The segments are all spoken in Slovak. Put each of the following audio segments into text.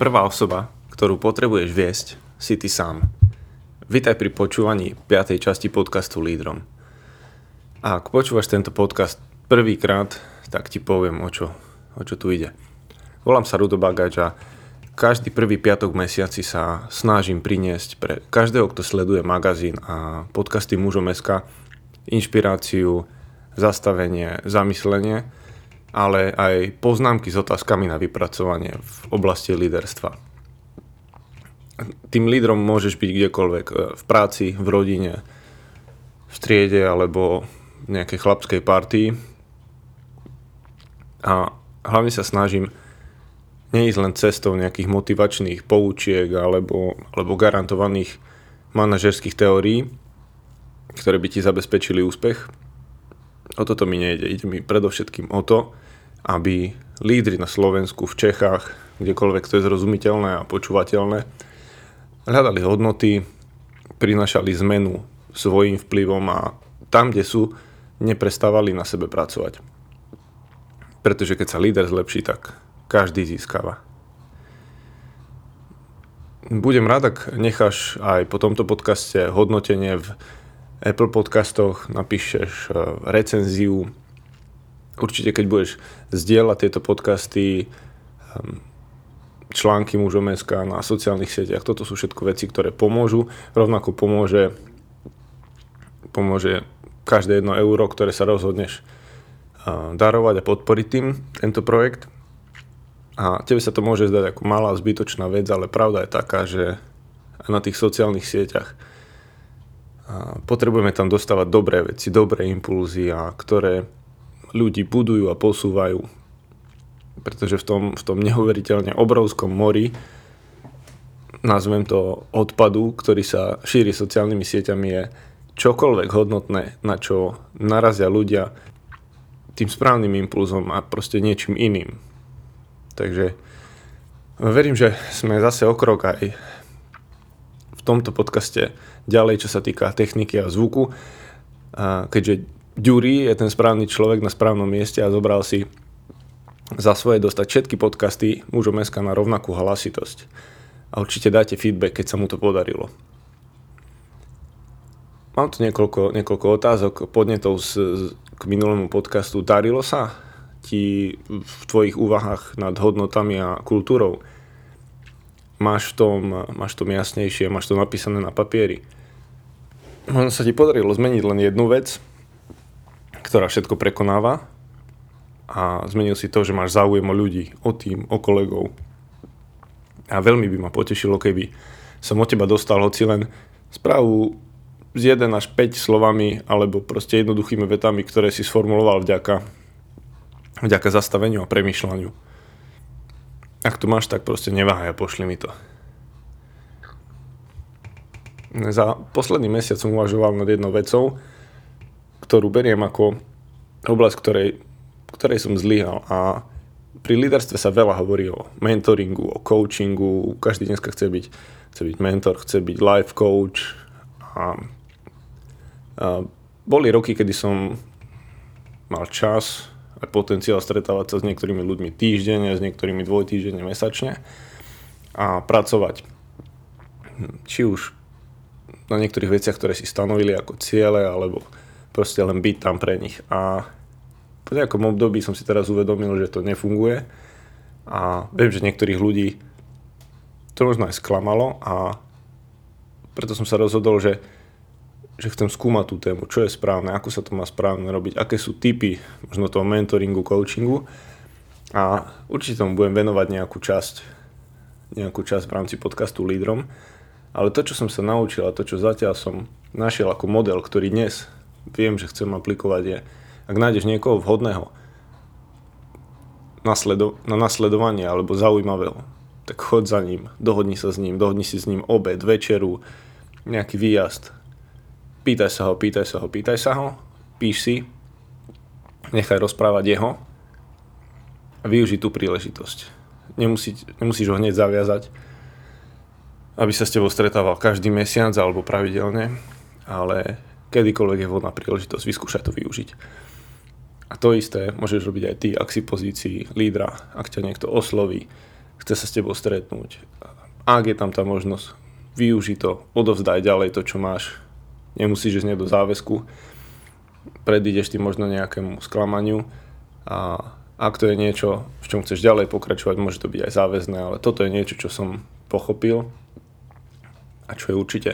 Prvá osoba, ktorú potrebuješ viesť, si ty sám. Vítaj pri počúvaní 5. časti podcastu Lídrom. Ak počúvaš tento podcast prvýkrát, tak ti poviem, o čo, o čo tu ide. Volám sa Rudo Bagač a každý prvý piatok mesiaci sa snažím priniesť pre každého, kto sleduje magazín a podcasty mužom inšpiráciu, zastavenie, zamyslenie – ale aj poznámky s otázkami na vypracovanie v oblasti líderstva. Tým lídrom môžeš byť kdekoľvek, e, v práci, v rodine, v triede alebo v nejakej chlapskej partii. A hlavne sa snažím neísť len cestou nejakých motivačných poučiek alebo, alebo garantovaných manažerských teórií, ktoré by ti zabezpečili úspech. O toto mi nejde. Ide mi predovšetkým o to, aby lídry na Slovensku, v Čechách, kdekoľvek to je zrozumiteľné a počúvateľné, hľadali hodnoty, prinašali zmenu svojim vplyvom a tam, kde sú, neprestávali na sebe pracovať. Pretože keď sa líder zlepší, tak každý získava. Budem rád, ak necháš aj po tomto podcaste hodnotenie v Apple podcastoch, napíšeš eh, recenziu, určite keď budeš zdieľať tieto podcasty, ehm, články mužom SK na sociálnych sieťach, toto sú všetko veci, ktoré pomôžu. Rovnako pomôže, pomôže každé jedno euro, ktoré sa rozhodneš darovať a podporiť tým tento projekt. A tebe sa to môže zdať ako malá zbytočná vec, ale pravda je taká, že na tých sociálnych sieťach potrebujeme tam dostávať dobré veci, dobré impulzy, a ktoré ľudí budujú a posúvajú. Pretože v tom, v tom neuveriteľne obrovskom mori, nazvem to odpadu, ktorý sa šíri sociálnymi sieťami, je čokoľvek hodnotné, na čo narazia ľudia tým správnym impulzom a proste niečím iným. Takže verím, že sme zase o krok aj v tomto podcaste ďalej, čo sa týka techniky a zvuku. A keďže Ďuri je ten správny človek na správnom mieste a zobral si za svoje dostať všetky podcasty mužom SK na rovnakú hlasitosť. A určite dáte feedback, keď sa mu to podarilo. Mám tu niekoľko, niekoľko otázok, podnetov z, z, k minulému podcastu. Darilo sa ti v tvojich úvahách nad hodnotami a kultúrou? Máš v tom, máš tom jasnejšie, máš to napísané na papieri. Možno sa ti podarilo zmeniť len jednu vec, ktorá všetko prekonáva a zmenil si to, že máš záujem o ľudí, o tým, o kolegov. A veľmi by ma potešilo, keby som od teba dostal hoci len správu s 1 až 5 slovami alebo proste jednoduchými vetami, ktoré si sformuloval vďaka, vďaka zastaveniu a premyšľaniu. Ak to máš, tak proste neváhaj a pošli mi to. Za posledný mesiac som uvažoval nad jednou vecou, ktorú beriem ako oblasť, ktorej, ktorej som zlyhal. A pri líderstve sa veľa hovorí o mentoringu, o coachingu, každý dneska chce byť, chce byť mentor, chce byť life coach. A, a boli roky, kedy som mal čas a potenciál stretávať sa s niektorými ľuďmi týždenne, s niektorými dvojtýždenne mesačne a pracovať či už na niektorých veciach, ktoré si stanovili ako ciele, alebo proste len byť tam pre nich. A po nejakom období som si teraz uvedomil, že to nefunguje a viem, že niektorých ľudí to možno aj sklamalo a preto som sa rozhodol, že, že chcem skúmať tú tému, čo je správne, ako sa to má správne robiť, aké sú typy možno toho mentoringu, coachingu a určite tomu budem venovať nejakú časť, nejakú časť v rámci podcastu Lídrom. Ale to, čo som sa naučil a to, čo zatiaľ som našiel ako model, ktorý dnes viem, že chcem aplikovať je, ak nájdeš niekoho vhodného nasledo- na nasledovanie alebo zaujímavého, tak chod za ním, dohodni sa s ním, dohodni si s ním obed, večeru, nejaký výjazd. Pýtaj sa ho, pýtaj sa ho, pýtaj sa ho, píš si, nechaj rozprávať jeho a využij tú príležitosť. Nemusí, nemusíš ho hneď zaviazať, aby sa s tebou stretával každý mesiac alebo pravidelne, ale kedykoľvek je vhodná príležitosť, vyskúšať to využiť. A to isté môžeš robiť aj ty, ak si v pozícii lídra, ak ťa niekto osloví chce sa s tebou stretnúť. Ak je tam tá možnosť, využi to, odovzdaj ďalej to, čo máš. Nemusíš ísť do záväzku, predídeš ty možno nejakému sklamaniu a ak to je niečo, v čom chceš ďalej pokračovať, môže to byť aj záväzné, ale toto je niečo, čo som pochopil a čo je určite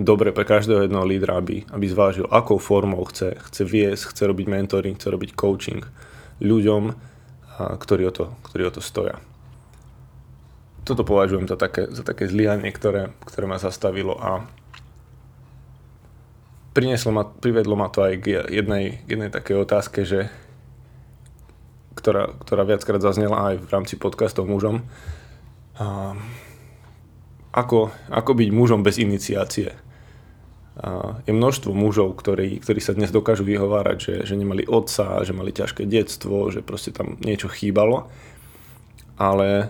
dobre pre každého jedného lídra, aby, aby zvážil, akou formou chce, chce viesť, chce robiť mentoring, chce robiť coaching ľuďom, a, ktorí, o to, ktorí o to stoja. Toto považujem za také, za také zlyhanie, ktoré, ktoré ma zastavilo a prinieslo ma, privedlo ma to aj k jednej, jednej takej otázke, že, ktorá, ktorá viackrát zaznela aj v rámci podcastov mužom. A, ako, ako byť mužom bez iniciácie je množstvo mužov, ktorí, ktorí sa dnes dokážu vyhovárať, že, že nemali otca, že mali ťažké detstvo, že proste tam niečo chýbalo. Ale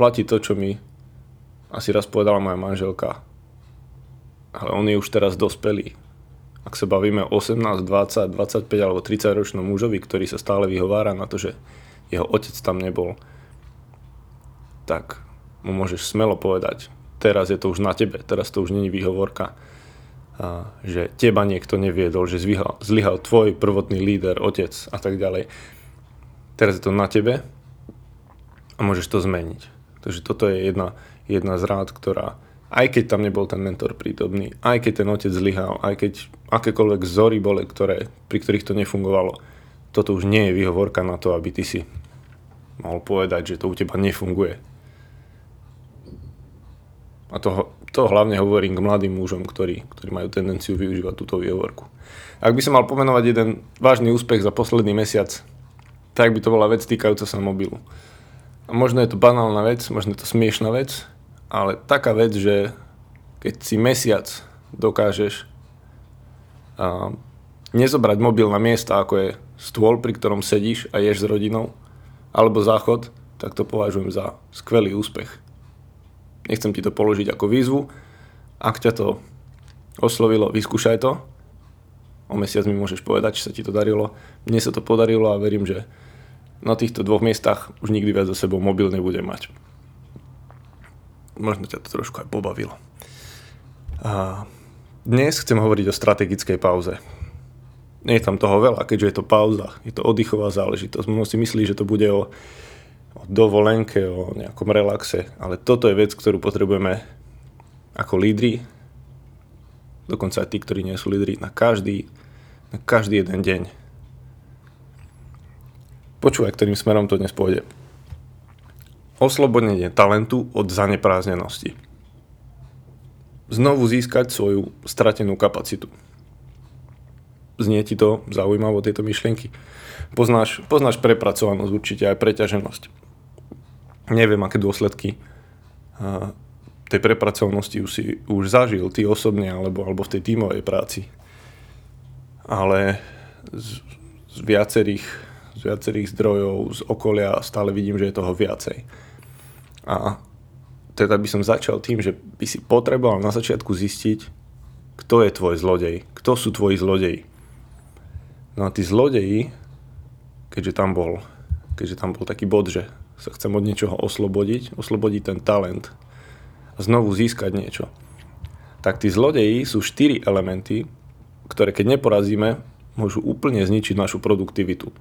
platí to, čo mi asi raz povedala moja manželka. Ale on je už teraz dospelý. Ak sa bavíme o 18, 20, 25 alebo 30 ročnom mužovi, ktorý sa stále vyhovára na to, že jeho otec tam nebol, tak mu môžeš smelo povedať, teraz je to už na tebe, teraz to už není výhovorka a, že teba niekto neviedol, že zlyhal, zlyhal tvoj prvotný líder, otec a tak ďalej. Teraz je to na tebe a môžeš to zmeniť. Takže toto je jedna, jedna z rád, ktorá, aj keď tam nebol ten mentor prítomný, aj keď ten otec zlyhal, aj keď akékoľvek vzory boli, ktoré, pri ktorých to nefungovalo, toto už nie je výhovorka na to, aby ty si mohol povedať, že to u teba nefunguje. A to, to hlavne hovorím k mladým mužom, ktorí, ktorí majú tendenciu využívať túto výhovorku. Ak by som mal pomenovať jeden vážny úspech za posledný mesiac, tak by to bola vec týkajúca sa mobilu. A možno je to banálna vec, možno je to smiešná vec, ale taká vec, že keď si mesiac dokážeš a, nezobrať mobil na miesta, ako je stôl, pri ktorom sedíš a ješ s rodinou, alebo záchod, tak to považujem za skvelý úspech. Nechcem ti to položiť ako výzvu. Ak ťa to oslovilo, vyskúšaj to. O mesiac mi môžeš povedať, či sa ti to darilo. Mne sa to podarilo a verím, že na týchto dvoch miestach už nikdy viac za sebou mobil nebudem mať. Možno ťa to trošku aj pobavilo. A dnes chcem hovoriť o strategickej pauze. Nie je tam toho veľa, keďže je to pauza, je to oddychová záležitosť. Mnoho si myslí, že to bude o o dovolenke, o nejakom relaxe, ale toto je vec, ktorú potrebujeme ako lídry, dokonca aj tí, ktorí nie sú lídry, na každý, na každý jeden deň. Počúvaj, ktorým smerom to dnes pôjde. Oslobodnenie talentu od zanepráznenosti. Znovu získať svoju stratenú kapacitu. Znie ti to zaujímavo, tieto myšlienky? Poznáš, poznáš prepracovanosť určite aj preťaženosť neviem, aké dôsledky tej prepracovanosti už si už zažil, ty osobne alebo, alebo v tej tímovej práci. Ale z, z, viacerých, z viacerých zdrojov, z okolia stále vidím, že je toho viacej. A teda by som začal tým, že by si potreboval na začiatku zistiť, kto je tvoj zlodej, kto sú tvoji zlodeji. No a tí zlodeji, keďže tam bol, keďže tam bol taký bod, že sa chcem od niečoho oslobodiť, oslobodiť ten talent a znovu získať niečo. Tak tí zlodeji sú štyri elementy, ktoré keď neporazíme, môžu úplne zničiť našu produktivitu.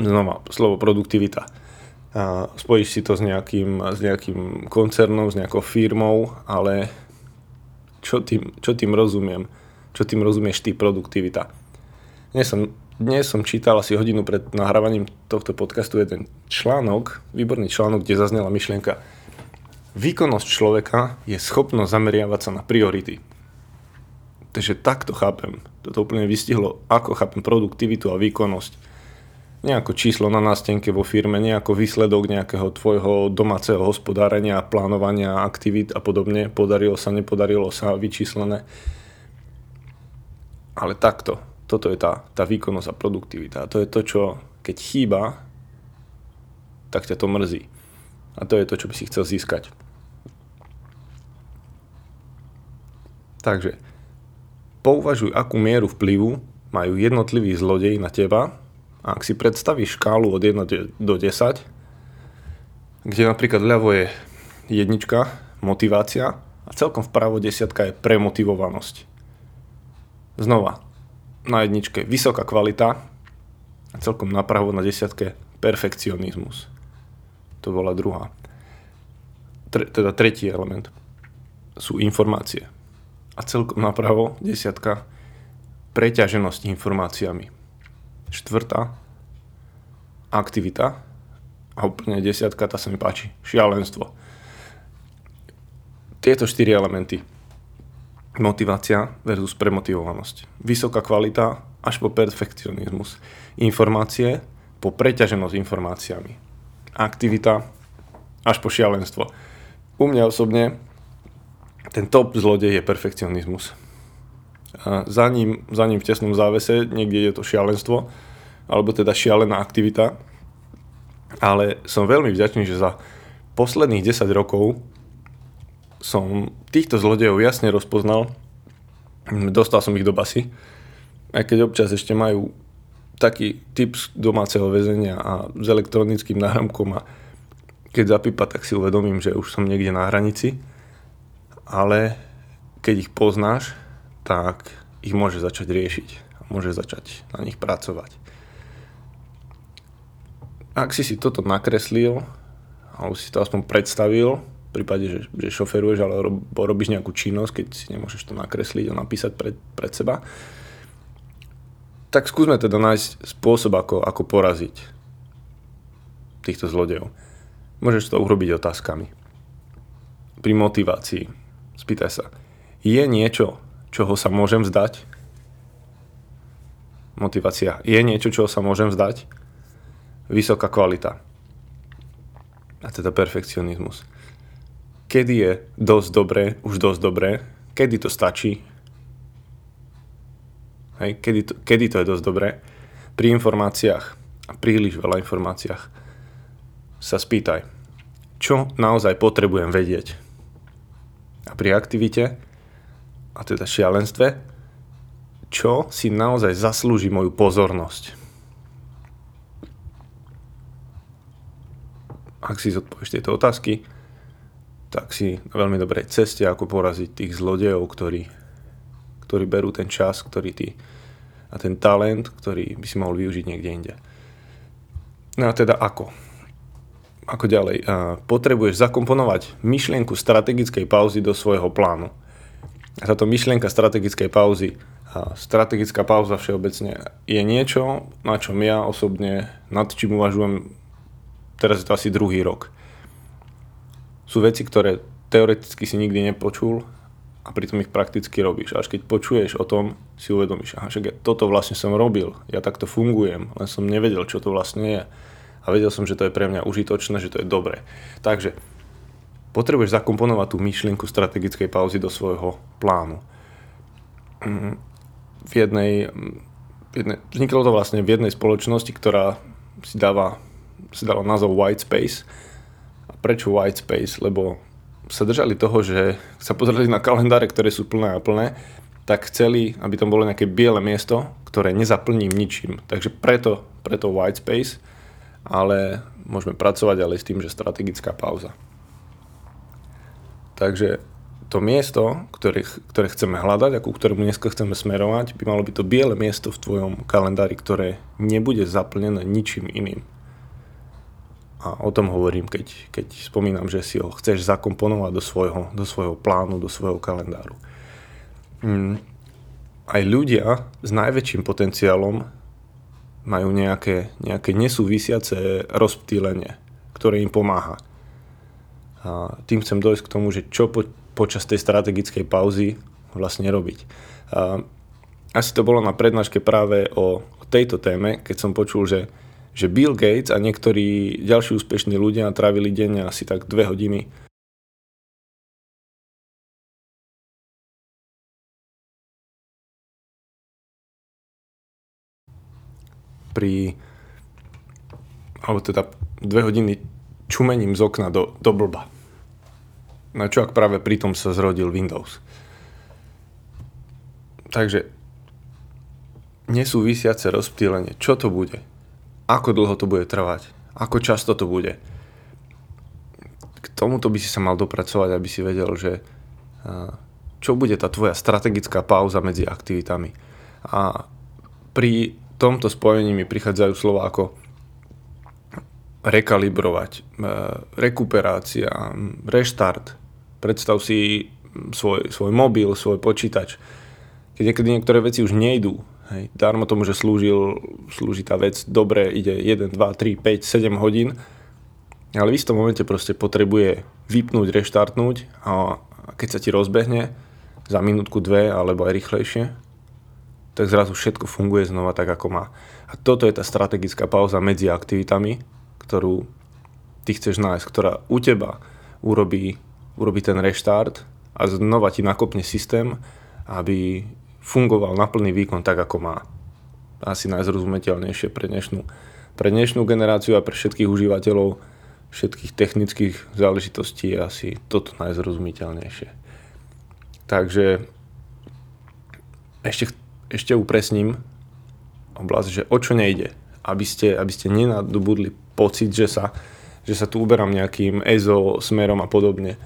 Znova, slovo produktivita. A spojíš si to s nejakým, s nejakým koncernom, s nejakou firmou, ale čo tým, čo tým rozumiem? Čo tým rozumieš ty produktivita? Dnes som dnes som čítal asi hodinu pred nahrávaním tohto podcastu jeden článok, výborný článok, kde zaznela myšlienka. Výkonnosť človeka je schopnosť zameriavať sa na priority. Takže takto chápem. Toto úplne vystihlo, ako chápem produktivitu a výkonnosť. Nejako číslo na nástenke vo firme, nejako výsledok nejakého tvojho domáceho hospodárenia, plánovania, aktivít a podobne. Podarilo sa, nepodarilo sa, vyčíslené. Ale takto toto je tá, tá výkonnosť a produktivita. A to je to, čo keď chýba, tak ťa to mrzí. A to je to, čo by si chcel získať. Takže, pouvažuj, akú mieru vplyvu majú jednotliví zlodeji na teba ak si predstavíš škálu od 1 do 10, kde napríklad vľavo je jednička, motivácia a celkom vpravo desiatka je premotivovanosť. Znova, na jedničke vysoká kvalita a celkom napravo na desiatke perfekcionizmus. To bola druhá. Tre, teda tretí element sú informácie. A celkom napravo desiatka preťaženosť informáciami. Štvrtá aktivita a úplne desiatka, tá sa mi páči, šialenstvo. Tieto štyri elementy motivácia versus premotivovanosť. Vysoká kvalita až po perfekcionizmus. Informácie po preťaženosť informáciami. Aktivita až po šialenstvo. U mňa osobne ten top zlodej je perfekcionizmus. Za, ním, za ním v tesnom závese niekde je to šialenstvo, alebo teda šialená aktivita. Ale som veľmi vďačný, že za posledných 10 rokov som týchto zlodejov jasne rozpoznal, dostal som ich do basy, aj keď občas ešte majú taký typ domáceho väzenia a s elektronickým náramkom a keď zapípa, tak si uvedomím, že už som niekde na hranici, ale keď ich poznáš, tak ich môže začať riešiť a môže začať na nich pracovať. Ak si si toto nakreslil, alebo si to aspoň predstavil, v prípade, že, že šoferuješ alebo robíš nejakú činnosť, keď si nemôžeš to nakresliť a napísať pred, pred seba, tak skúsme teda nájsť spôsob, ako, ako poraziť týchto zlodejov. Môžeš to urobiť otázkami. Pri motivácii. Spýtaj sa, je niečo, čoho sa môžem vzdať? Motivácia. Je niečo, čoho sa môžem vzdať? Vysoká kvalita. A teda perfekcionizmus kedy je dosť dobré, už dosť dobré, kedy to stačí, hej, kedy, to, kedy to je dosť dobré. Pri informáciách a príliš veľa informáciách sa spýtaj, čo naozaj potrebujem vedieť. A pri aktivite, a teda šialenstve, čo si naozaj zaslúži moju pozornosť. Ak si zodpovieš tieto otázky, tak si na veľmi dobrej ceste, ako poraziť tých zlodejov, ktorí, ktorí berú ten čas, ktorý ty a ten talent, ktorý by si mohol využiť niekde inde. No a teda ako? Ako ďalej? Potrebuješ zakomponovať myšlienku strategickej pauzy do svojho plánu. Táto myšlienka strategickej pauzy a strategická pauza všeobecne je niečo, na čom ja osobne nad čím uvažujem teraz je to asi druhý rok sú veci, ktoré teoreticky si nikdy nepočul a pritom ich prakticky robíš. Až keď počuješ o tom, si uvedomíš, aha, že toto vlastne som robil, ja takto fungujem, len som nevedel, čo to vlastne je. A vedel som, že to je pre mňa užitočné, že to je dobré. Takže potrebuješ zakomponovať tú myšlienku strategickej pauzy do svojho plánu. Mm, v jednej, v jednej, vzniklo to vlastne v jednej spoločnosti, ktorá si dáva si dala názov White Space prečo white space, lebo sa držali toho, že sa pozreli na kalendáre, ktoré sú plné a plné, tak chceli, aby tam bolo nejaké biele miesto, ktoré nezaplním ničím. Takže preto, preto white space, ale môžeme pracovať ale s tým, že strategická pauza. Takže to miesto, ktoré, ktoré chceme hľadať a ku ktorému dneska chceme smerovať, by malo byť to biele miesto v tvojom kalendári, ktoré nebude zaplnené ničím iným. A o tom hovorím, keď, keď spomínam, že si ho chceš zakomponovať do svojho, do svojho plánu, do svojho kalendáru. Mm. Aj ľudia s najväčším potenciálom majú nejaké, nejaké nesúvisiace rozptýlenie, ktoré im pomáha. A tým chcem dojsť k tomu, že čo po, počas tej strategickej pauzy vlastne robiť. A asi to bolo na prednáške práve o, tejto téme, keď som počul, že že Bill Gates a niektorí ďalší úspešní ľudia trávili denne asi tak dve hodiny pri alebo teda dve hodiny čumením z okna do, do blba. Na čo ak práve pritom sa zrodil Windows. Takže nesúvisiace rozptýlenie. Čo to bude? ako dlho to bude trvať, ako často to bude. tomuto by si sa mal dopracovať, aby si vedel, že čo bude tá tvoja strategická pauza medzi aktivitami. A pri tomto spojení mi prichádzajú slova ako rekalibrovať, rekuperácia, reštart. Predstav si svoj, svoj mobil, svoj počítač. Keď niekedy niektoré veci už nejdú, hej, darmo tomu, že slúžil, slúži tá vec dobre, ide 1, 2, 3, 5, 7 hodín, ale v istom momente proste potrebuje vypnúť, reštartnúť a keď sa ti rozbehne za minútku, dve alebo aj rýchlejšie, tak zrazu všetko funguje znova tak, ako má. A toto je tá strategická pauza medzi aktivitami, ktorú ty chceš nájsť, ktorá u teba urobí, urobí ten reštart a znova ti nakopne systém, aby fungoval na plný výkon tak, ako má. Asi najzrozumiteľnejšie pre dnešnú, pre dnešnú generáciu a pre všetkých užívateľov všetkých technických záležitostí je asi toto najzrozumiteľnejšie. Takže ešte, ešte upresním oblasť, že o čo nejde, aby ste, aby ste nenadobudli pocit, že sa, že sa tu uberám nejakým EZO smerom a podobne.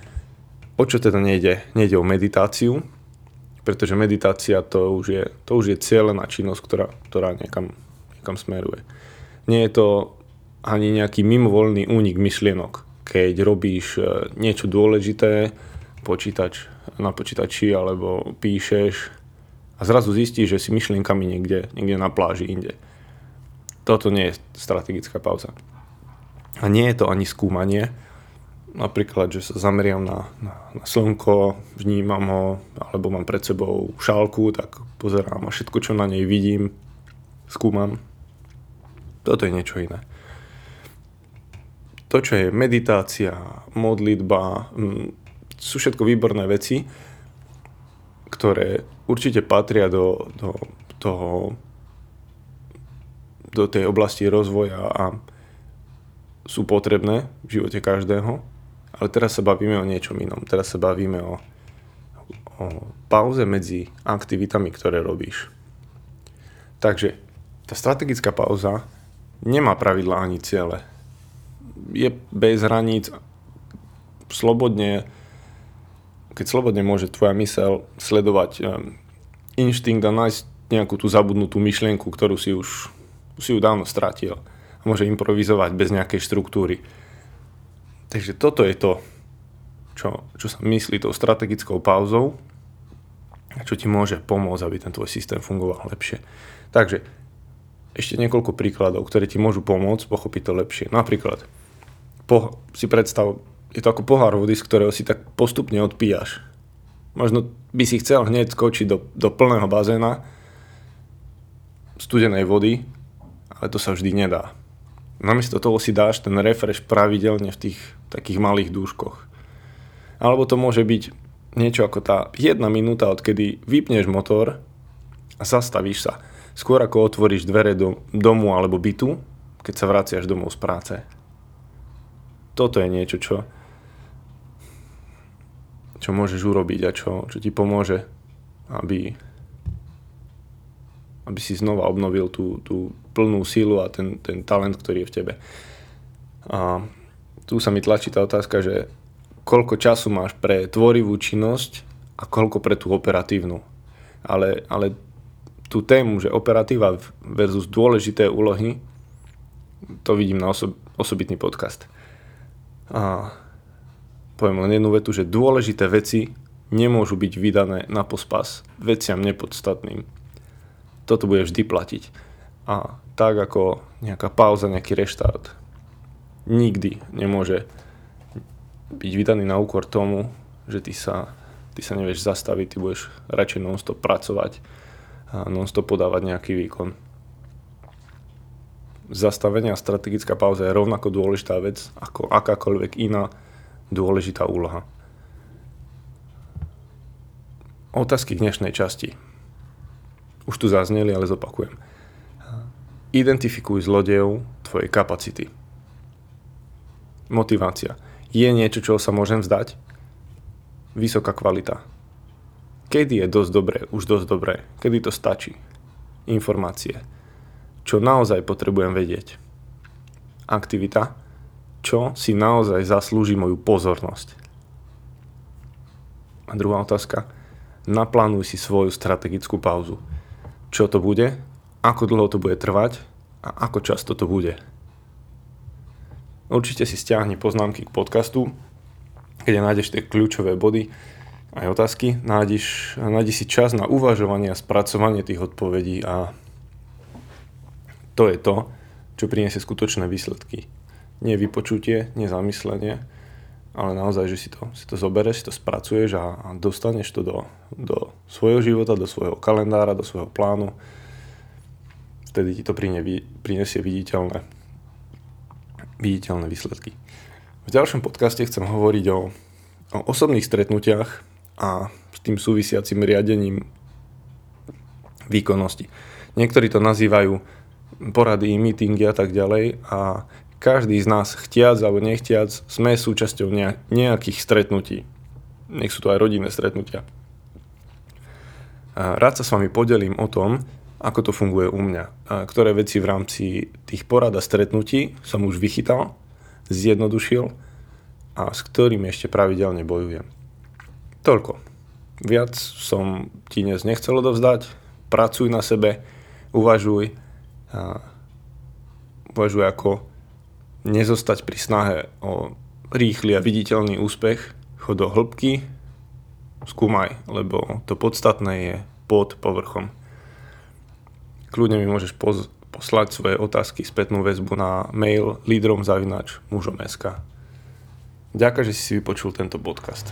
O čo teda nejde? Nejde o meditáciu, pretože meditácia to už je, to už je cieľená činnosť, ktorá, ktorá niekam, niekam smeruje. Nie je to ani nejaký mimovoľný únik myšlienok. Keď robíš e, niečo dôležité, počítač na počítači alebo píšeš a zrazu zistíš, že si myšlienkami niekde, niekde na pláži inde. Toto nie je strategická pauza. A nie je to ani skúmanie. Napríklad, že sa zameriam na, na, na slnko, vnímam ho, alebo mám pred sebou šálku, tak pozerám a všetko, čo na nej vidím, skúmam. Toto je niečo iné. To, čo je meditácia, modlitba, mm, sú všetko výborné veci, ktoré určite patria do, do toho do tej oblasti rozvoja a sú potrebné v živote každého, ale teraz sa bavíme o niečom inom. Teraz sa bavíme o, o pauze medzi aktivitami, ktoré robíš. Takže tá strategická pauza nemá pravidla ani ciele. Je bez hraníc, slobodne, keď slobodne môže tvoja mysel sledovať um, inštinkt a nájsť nejakú tú zabudnutú myšlienku, ktorú si už si ju dávno stratil môže improvizovať bez nejakej štruktúry. Takže toto je to, čo, čo sa myslí tou strategickou pauzou a čo ti môže pomôcť, aby ten tvoj systém fungoval lepšie. Takže ešte niekoľko príkladov, ktoré ti môžu pomôcť pochopiť to lepšie. Napríklad, po, si predstav, je to ako pohár vody, z ktorého si tak postupne odpíjaš. Možno by si chcel hneď skočiť do, do plného bazéna studenej vody, ale to sa vždy nedá namiesto toho si dáš ten refresh pravidelne v tých takých malých dúškoch. Alebo to môže byť niečo ako tá jedna minúta, odkedy vypneš motor a zastavíš sa. Skôr ako otvoríš dvere do domu alebo bytu, keď sa vraciaš domov z práce. Toto je niečo, čo, čo môžeš urobiť a čo, čo ti pomôže, aby, aby si znova obnovil tú, tú plnú sílu a ten, ten talent, ktorý je v tebe. A tu sa mi tlačí tá otázka, že koľko času máš pre tvorivú činnosť a koľko pre tú operatívnu. Ale, ale tú tému, že operatíva versus dôležité úlohy, to vidím na oso- osobitný podcast. A poviem len jednu vetu, že dôležité veci nemôžu byť vydané na pospas veciam nepodstatným. Toto bude vždy platiť. A tak ako nejaká pauza, nejaký reštart. Nikdy nemôže byť vydaný na úkor tomu, že ty sa, ty sa nevieš zastaviť, ty budeš radšej non-stop pracovať a non-stop podávať nejaký výkon. Zastavenie a strategická pauza je rovnako dôležitá vec ako akákoľvek iná dôležitá úloha. Otázky k dnešnej časti. Už tu zazneli, ale zopakujem Identifikuj zlodejov tvojej kapacity. Motivácia. Je niečo, čo sa môžem vzdať? Vysoká kvalita. Kedy je dosť dobré, už dosť dobré? Kedy to stačí? Informácie. Čo naozaj potrebujem vedieť? Aktivita. čo si naozaj zaslúži moju pozornosť. A druhá otázka. Naplánuj si svoju strategickú pauzu. Čo to bude? Ako dlho to bude trvať? A ako často to bude? Určite si stiahni poznámky k podcastu, kde nájdeš tie kľúčové body aj otázky. Nájdeš, nájdi si čas na uvažovanie a spracovanie tých odpovedí a to je to, čo priniesie skutočné výsledky. Nie vypočutie, nie zamyslenie, ale naozaj, že si to, si to zoberieš, si to spracuješ a, a dostaneš to do, do svojho života, do svojho kalendára, do svojho plánu. Vtedy ti to prinesie viditeľné, viditeľné výsledky. V ďalšom podcaste chcem hovoriť o, o osobných stretnutiach a s tým súvisiacim riadením výkonnosti. Niektorí to nazývajú porady, meetingy a tak ďalej a každý z nás chtiac alebo nechtiac sme súčasťou nejakých stretnutí. Nech sú to aj rodinné stretnutia. Rád sa s vami podelím o tom, ako to funguje u mňa. A ktoré veci v rámci tých porad a stretnutí som už vychytal, zjednodušil a s ktorými ešte pravidelne bojujem. Toľko. Viac som ti dnes nechcel odovzdať. Pracuj na sebe, uvažuj, uvažuj ako nezostať pri snahe o rýchly a viditeľný úspech, chod do hĺbky, skúmaj, lebo to podstatné je pod povrchom. Kľudne mi môžeš poz- poslať svoje otázky, spätnú väzbu na mail lídrom zavinač mužom.sk. Ďakujem, že si si vypočul tento podcast.